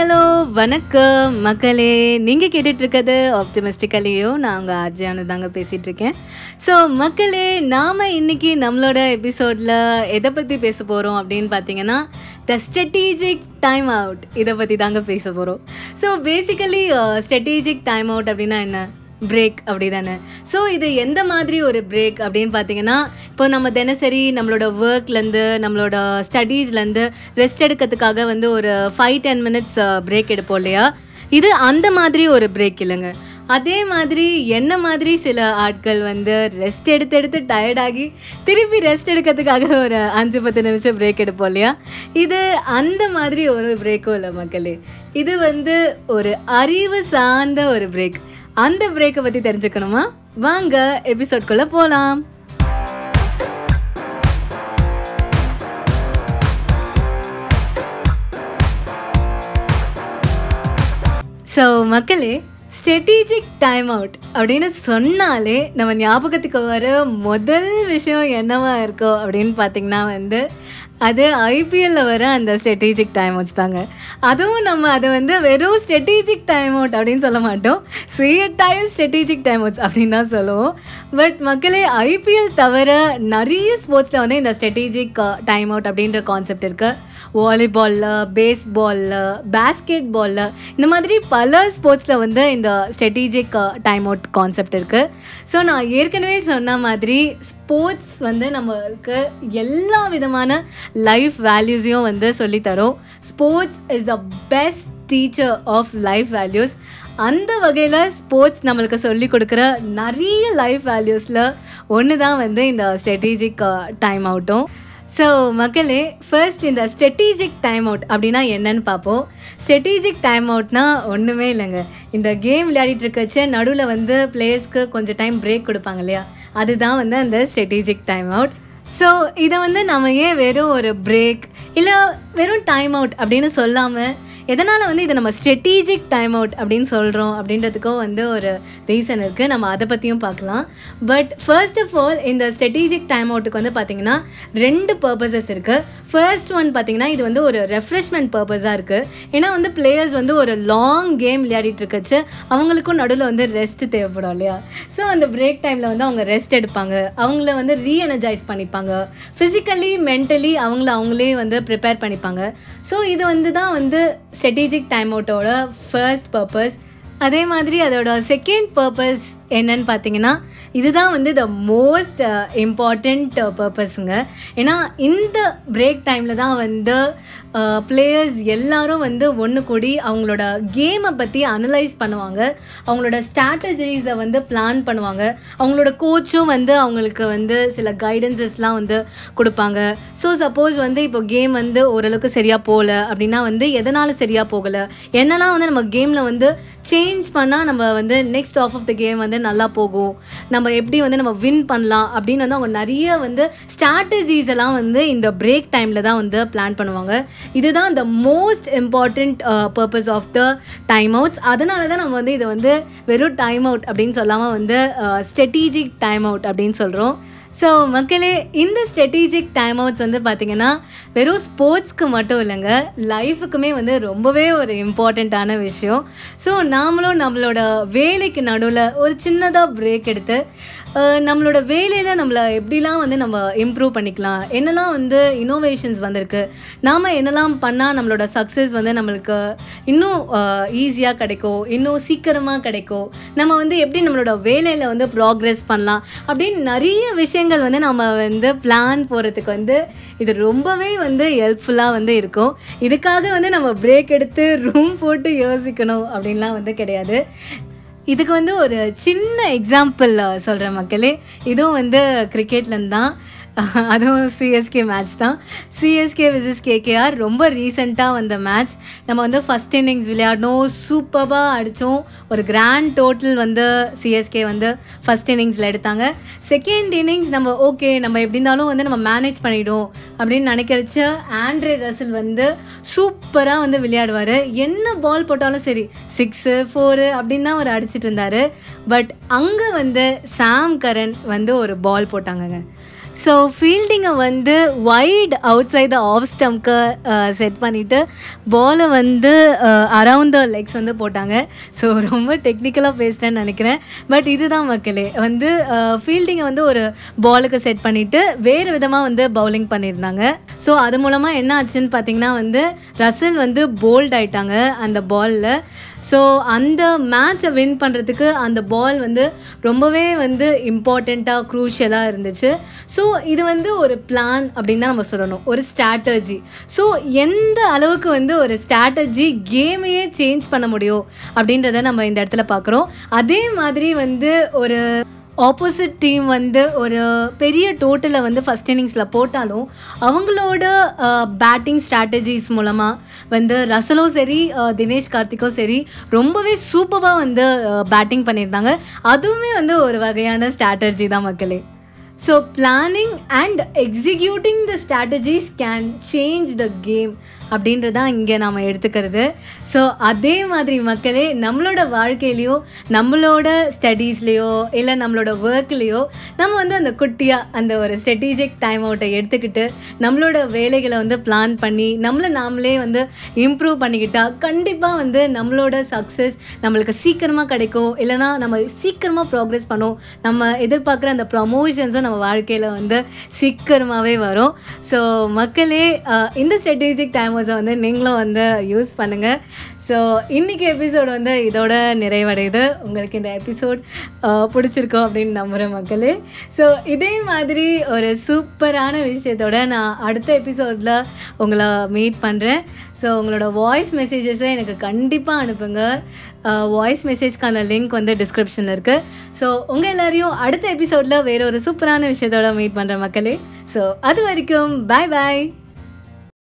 Hello வணக்கம். மக்களே நீங்கள் கேட்டுட்ருக்கிறது ஆப்டிமிஸ்டிக்கலையோ நான் உங்கள் ஆர்ஜியானு தாங்க பேசிகிட்ருக்கேன் ஸோ மக்களே நாம் இன்னைக்கு நம்மளோட எபிசோடில் எதை பற்றி பேச போகிறோம் அப்படின்னு பார்த்தீங்கன்னா த ஸ்ட்ரெட்டீஜிக் டைம் அவுட் இதை பற்றி தாங்க பேச போகிறோம் so basically strategic time out அப்படின்னா என்ன? பிரேக் அப்படி தானே ஸோ இது எந்த மாதிரி ஒரு பிரேக் அப்படின்னு பார்த்தீங்கன்னா இப்போ நம்ம தினசரி நம்மளோட ஒர்க்லேருந்து நம்மளோட ஸ்டடீஸ்லேருந்து ரெஸ்ட் எடுக்கிறதுக்காக வந்து ஒரு ஃபைவ் டென் மினிட்ஸ் பிரேக் எடுப்போம் இல்லையா? இது அந்த மாதிரி ஒரு பிரேக் இல்லைங்க. அதே மாதிரி என்ன மாதிரி சில ஆட்கள் வந்து ரெஸ்ட் எடுத்து எடுத்து டயர்டாகி திருப்பி ரெஸ்ட் எடுக்கிறதுக்காக ஒரு அஞ்சு பத்து நிமிஷம் பிரேக் எடுப்போம் இல்லையா? இது அந்த மாதிரி ஒரு பிரேக்கும் இல்லை மக்களே. இது வந்து ஒரு அறிவு சார்ந்த ஒரு பிரேக் அந்த பிரேக்கை பற்றி தெரிஞ்சுக்கணுமா? வாங்க எபிசோட்குள்ளே போகலாம் ஸோ மக்களே ஸ்ட்ரெட்டிஜிக் டைம் அவுட் அப்படின்னு சொன்னாலே நம்ம ஞாபகத்துக்கு வர முதல் விஷயம் என்னவா இருக்கோ அப்படின்னு பார்த்தீங்கன்னா வந்து அது ஐபிஎல்ல வர அந்த ஸ்ட்ரெட்டீஜிக் டைம் அவுட்ஸ் தாங்க. அதுவும் நம்ம அதை வந்து வெறும் ஸ்ட்ரெட்டீஜிக் டைம் அவுட் அப்படின்னு சொல்ல மாட்டோம். டைம் ஸ்ட்ரெட்டீஜிக் டைம் அவுட்ஸ் அப்படின்னு தான் சொல்லுவோம். பட் மக்களே ஐபிஎல் தவிர நிறைய ஸ்போர்ட்ஸில் வந்து இந்த ஸ்ட்ரெட்டீஜிக் டைம் அவுட் அப்படின்ற கான்செப்ட் இருக்குது வாலிபாலில் பேஸ்பாலில் பேஸ்கெட் பாலில் இந்த மாதிரி பல ஸ்போர்ட்ஸில் வந்து இந்த ஸ்ட்ரெட்டீஜிக் டைம் அவுட் கான்செப்ட் இருக்குது ஸோ நான் ஏற்கனவே சொன்ன மாதிரி ஸ்போர்ட்ஸ் வந்து நம்மளுக்கு எல்லா விதமான லைஃப் வேல்யூஸையும் வந்து சொல்லித்தரும். Sports is the best teacher of life values அந்த வகையில் ஸ்போர்ட்ஸ் நம்மளுக்கு சொல்லி கொடுக்குற நிறைய லைஃப் வேல்யூஸில் ஒன்று தான் வந்து இந்த ஸ்ட்ரெட்டீஜிக் டைம் அவுட்டும் ஸோ மக்களே ஃபர்ஸ்ட் இந்த ஸ்ட்ரெட்டீஜிக் டைம் அவுட் அப்படின்னா என்னன்னு பார்ப்போம். ஸ்ட்ரெட்டீஜிக் டைம் அவுட்னா ஒன்றுமே இல்லைங்க. இந்த கேம் விளையாடிட்டு இருக்கச்ச நடுவில் வந்து பிளேயர்ஸ்க்கு கொஞ்சம் டைம் பிரேக் கொடுப்பாங்க இல்லையா? அதுதான் வந்து அந்த ஸ்ட்ரெட்டீஜிக் டைம் அவுட் ஸோ இதை வந்து நம்ம ஏன் வெறும் ஒரு பிரேக் இல்லை வெறும் டைம் அவுட் அப்படின்னு சொல்லாமல் எதனால் வந்து இதை நம்ம ஸ்ட்ரெட்டீஜிக் டைம் அவுட் அப்படின்னு சொல்கிறோம் அப்படின்றதுக்கும் வந்து ஒரு ரீசன் இருக்குது நம்ம அதை பற்றியும் பார்க்கலாம். பட் ஃபர்ஸ்ட் ஆஃப் ஆல் இந்த ஸ்ட்ரெட்டீஜிக் டைம் அவுட்டுக்கு வந்து பார்த்திங்கன்னா ரெண்டு பர்பஸஸ் இருக்குது ஃபர்ஸ்ட் ஒன் பார்த்திங்கன்னா இது வந்து ஒரு ரெஃப்ரெஷ்மெண்ட் பர்பஸாக இருக்குது ஏன்னா வந்து பிளேயர்ஸ் வந்து ஒரு லாங் கேம் விளையாடிட்டு இருக்கச்சு அவங்களுக்கும் நடுவில் வந்து ரெஸ்ட் தேவைப்படும் இல்லையா? ஸோ அந்த பிரேக் டைமில் வந்து அவங்க ரெஸ்ட் எடுப்பாங்க. அவங்கள வந்து ரீஎனர்ஜைஸ் பண்ணிப்பாங்க. ஃபிசிக்கலி மென்டலி அவங்கள அவங்களே வந்து ப்ரிப்பேர் பண்ணிப்பாங்க. ஸோ இது வந்து தான் வந்து ஸ்ட்ரெட்டீஜிக் டைம் அவுட்டோட ஃபர்ஸ்ட் பர்பஸ் அதே மாதிரி அதோட செகண்ட் பர்பஸ் என்னன்னு பார்த்தீங்கன்னா இதுதான் வந்து த மோஸ்ட் இம்பார்ட்டண்ட் பர்பஸுங்க ஏன்னா இந்த பிரேக் டைமில் தான் வந்து uh, பிளேயர்ஸ் எல்லாரும் வந்து ஒன்று கூடி அவங்களோட கேமை பற்றி அனலைஸ் பண்ணுவாங்க. அவங்களோட ஸ்ட்ராட்டஜிஸை வந்து பிளான் பண்ணுவாங்க. அவங்களோட கோச்சும் வந்து அவங்களுக்கு வந்து சில கைடன்சஸ்லாம் வந்து கொடுப்பாங்க. ஸோ சப்போஸ் வந்து இப்போ கேம் வந்து ஓரளவுக்கு சரியாக போகல அப்படின்னா வந்து எதனால் சரியாக போகலை? என்னெல்லாம் வந்து நம்ம கேமில் வந்து சேஞ்ச் பண்ணால் நம்ம வந்து next of of the game வந்து நல்லா போகும். நம்ம எப்படி வந்து நம்ம வின் பண்ணலாம் அப்படின்னு வந்து அவங்க நிறைய வந்து ஸ்ட்ராட்டஜிஸ் எல்லாம் வந்து இந்த பிரேக் டைமில் தான் வந்து பிளான் பண்ணுவாங்க. இதுதான் இந்த most important purpose of the time outs அதனால தான் நம்ம வந்து இதை வந்து வெறும் டைம் அவுட் அப்படின்னு சொல்லாமல் வந்து ஸ்ட்ரெட்டீஜிக் டைம் அவுட் அப்படின்னு சொல்கிறோம் ஸோ மக்களே இந்த ஸ்ட்ரெட்டீஜிக் டைம் அவுட்ஸ் வந்து பார்த்திங்கன்னா வெறும் ஸ்போர்ட்ஸ்க்கு மட்டும் இல்லைங்க லைஃபுக்குமே வந்து ரொம்பவே ஒரு இம்பார்ட்டண்ட்டான விஷயம். ஸோ நாமளும் நம்மளோட வேலைக்கு நடுவில் ஒரு சின்னதாக பிரேக் எடுத்து நம்மளோட வேலையில் நம்மளை எப்படிலாம் வந்து நம்ம இம்ப்ரூவ் பண்ணிக்கலாம் என்னெல்லாம் வந்து இனோவேஷன்ஸ் வந்திருக்கு நாம் என்னெல்லாம் பண்ணால் நம்மளோட சக்ஸஸ் வந்து நம்மளுக்கு இன்னும் ஈஸியாக கிடைக்கும் இன்னும் சீக்கிரமாக கிடைக்கும் நம்ம வந்து எப்படி நம்மளோட வேலையில் வந்து ப்ராக்ரெஸ் பண்ணலாம் அப்படின்னு நிறைய விஷயங்கள் வந்து நம்ம வந்து பிளான் போகிறதுக்கு வந்து இது ரொம்பவே வந்து ஹெல்ப்ஃபுல்லாக வந்து இருக்கும். இதுக்காக வந்து நம்ம பிரேக் எடுத்து ரூம் போட்டு யோசிக்கணும் அப்படின்லாம் வந்து கிடையாது. இதுக்கு வந்து ஒரு சின்ன எக்ஸாம்பிள் சொல்கிற மக்களே. இதுவும் வந்து கிரிக்கெட்லேருந்து தான் அதுவும் சிஎஸ்கே மேட்ச் தான். சிஎஸ்கே விசஸ் கேகேஆர் ரொம்ப ரீசெண்டாக வந்த மேட்ச் நம்ம வந்து ஃபஸ்ட் இன்னிங்ஸ் விளையாடணும். சூப்பராக அடித்தோம் ஒரு கிராண்ட் டோட்டல் வந்து சிஎஸ்கே வந்து ஃபஸ்ட் இன்னிங்ஸில் எடுத்தாங்க. செகண்ட் இன்னிங்ஸ் நம்ம ஓகே நம்ம எப்படி இருந்தாலும் வந்து நம்ம மேனேஜ் பண்ணிவிடும் அப்படின்னு நினைக்கிறச்ச ஆண்ட்ரே ரசில் வந்து சூப்பராக வந்து விளையாடுவார். என்ன பால் போட்டாலும் சரி சிக்ஸு ஃபோரு அப்படின்னு தான் அவர் அடிச்சிட்டு இருந்தார். பட் அங்கே வந்து சாம் கரன் வந்து ஒரு பால் போட்டாங்கங்க. ஸோ ஃபீல்டிங்கை வந்து wide outside the off ஸ்டம்ப்க்கு செட் பண்ணிவிட்டு பாலை வந்து அரவுண்ட் த லெக்ஸ் வந்து போட்டாங்க. ஸோ ரொம்ப டெக்னிக்கலாக பேசிட்டேன்னு நினைக்கிறேன். பட் இதுதான் மக்களே வந்து ஃபீல்டிங்கை வந்து ஒரு பாலுக்கு செட் பண்ணிவிட்டு வேறு விதமாக வந்து பவுலிங் பண்ணியிருந்தாங்க. ஸோ அது மூலமாக என்ன ஆச்சுன்னு பார்த்தீங்கன்னா வந்து ரசல் வந்து போல்ட் ஆயிட்டாங்க அந்த பாலில் ஸோ அந்த மேட்சை வின் பண்ணுறதுக்கு அந்த பால் வந்து ரொம்பவே வந்து இம்பார்ட்டண்ட்டாக க்ரூஷியலாக இருந்துச்சு. ஸோ இது வந்து ஒரு பிளான் அப்படின்னு தான் நம்ம சொல்லணும். ஒரு ஸ்ட்ராட்டஜி ஸோ எந்த அளவுக்கு வந்து ஒரு ஸ்ட்ராட்டஜி கேமையே சேஞ்ச் பண்ண முடியும் அப்படின்றத நம்ம இந்த இடத்துல பார்க்குறோம். அதே மாதிரி வந்து ஒரு ஆப்போசிட் டீம் வந்து ஒரு பெரிய டோட்டலை வந்து ஃபஸ்ட் இன்னிங்ஸில் போட்டாலும் அவங்களோட பேட்டிங் ஸ்ட்ராட்டஜிஸ் மூலமாக வந்து ரசலும் சரி தினேஷ் கார்த்திக்கும் சரி ரொம்பவே சூப்பராக வந்து பேட்டிங் பண்ணியிருந்தாங்க. அதுவுமே வந்து ஒரு வகையான ஸ்ட்ராட்டஜி தான் மக்களே. So planning and executing the strategies can change the game அப்படின்றதான் இங்கே நாம் எடுத்துக்கிறது. ஸோ அதே மாதிரி மக்களே நம்மளோட வாழ்க்கையிலையோ நம்மளோட ஸ்டடீஸ்லேயோ இல்லை நம்மளோட ஒர்க்லேயோ நம்ம வந்து அந்த குட்டியாக அந்த ஒரு ஸ்ட்ராட்டஜிக் டைம் அவுட்டை எடுத்துக்கிட்டு நம்மளோட வேலைகளை வந்து பிளான் பண்ணி நம்மளை நாமளே வந்து இம்ப்ரூவ் பண்ணிக்கிட்டால் கண்டிப்பாக வந்து நம்மளோட சக்ஸஸ் நம்மளுக்கு சீக்கிரமாக கிடைக்கும். இல்லைனா நம்ம சீக்கிரமாக ப்ராக்ரெஸ் பண்ணோம். நம்ம எதிர்பார்க்குற அந்த ப்ரமோஷன்ஸும் நம்ம வாழ்க்கையில் வந்து சீக்கிரமாகவே வரும். ஸோ மக்களே இந்த இந்த டைம் டைமர்ஸை வந்து நீங்களும் வந்து யூஸ் பண்ணுங்கள் ஸோ இன்றைக்கி எபிசோடு வந்து இதோட நிறைவடையுது. உங்களுக்கு இந்த எபிசோட் பிடிச்சிருக்கோம் அப்படின்னு நம்புகிற மக்களே. ஸோ இதே மாதிரி ஒரு சூப்பரான விஷயத்தோட நான் அடுத்த எபிசோடில் உங்களை மீட் பண்ணுறேன் ஸோ உங்களோட வாய்ஸ் மெசேஜஸை எனக்கு கண்டிப்பாக அனுப்புங்க. வாய்ஸ் மெசேஜ்க்கான லிங்க் வந்து டிஸ்கிரிப்ஷனில் இருக்குது ஸோ உங்கள் எல்லாரையும் அடுத்த எபிசோடில் வேற ஒரு சூப்பரான விஷயத்தோட மீட் பண்ணுற மக்களே. ஸோ அது வரைக்கும் பாய் பாய்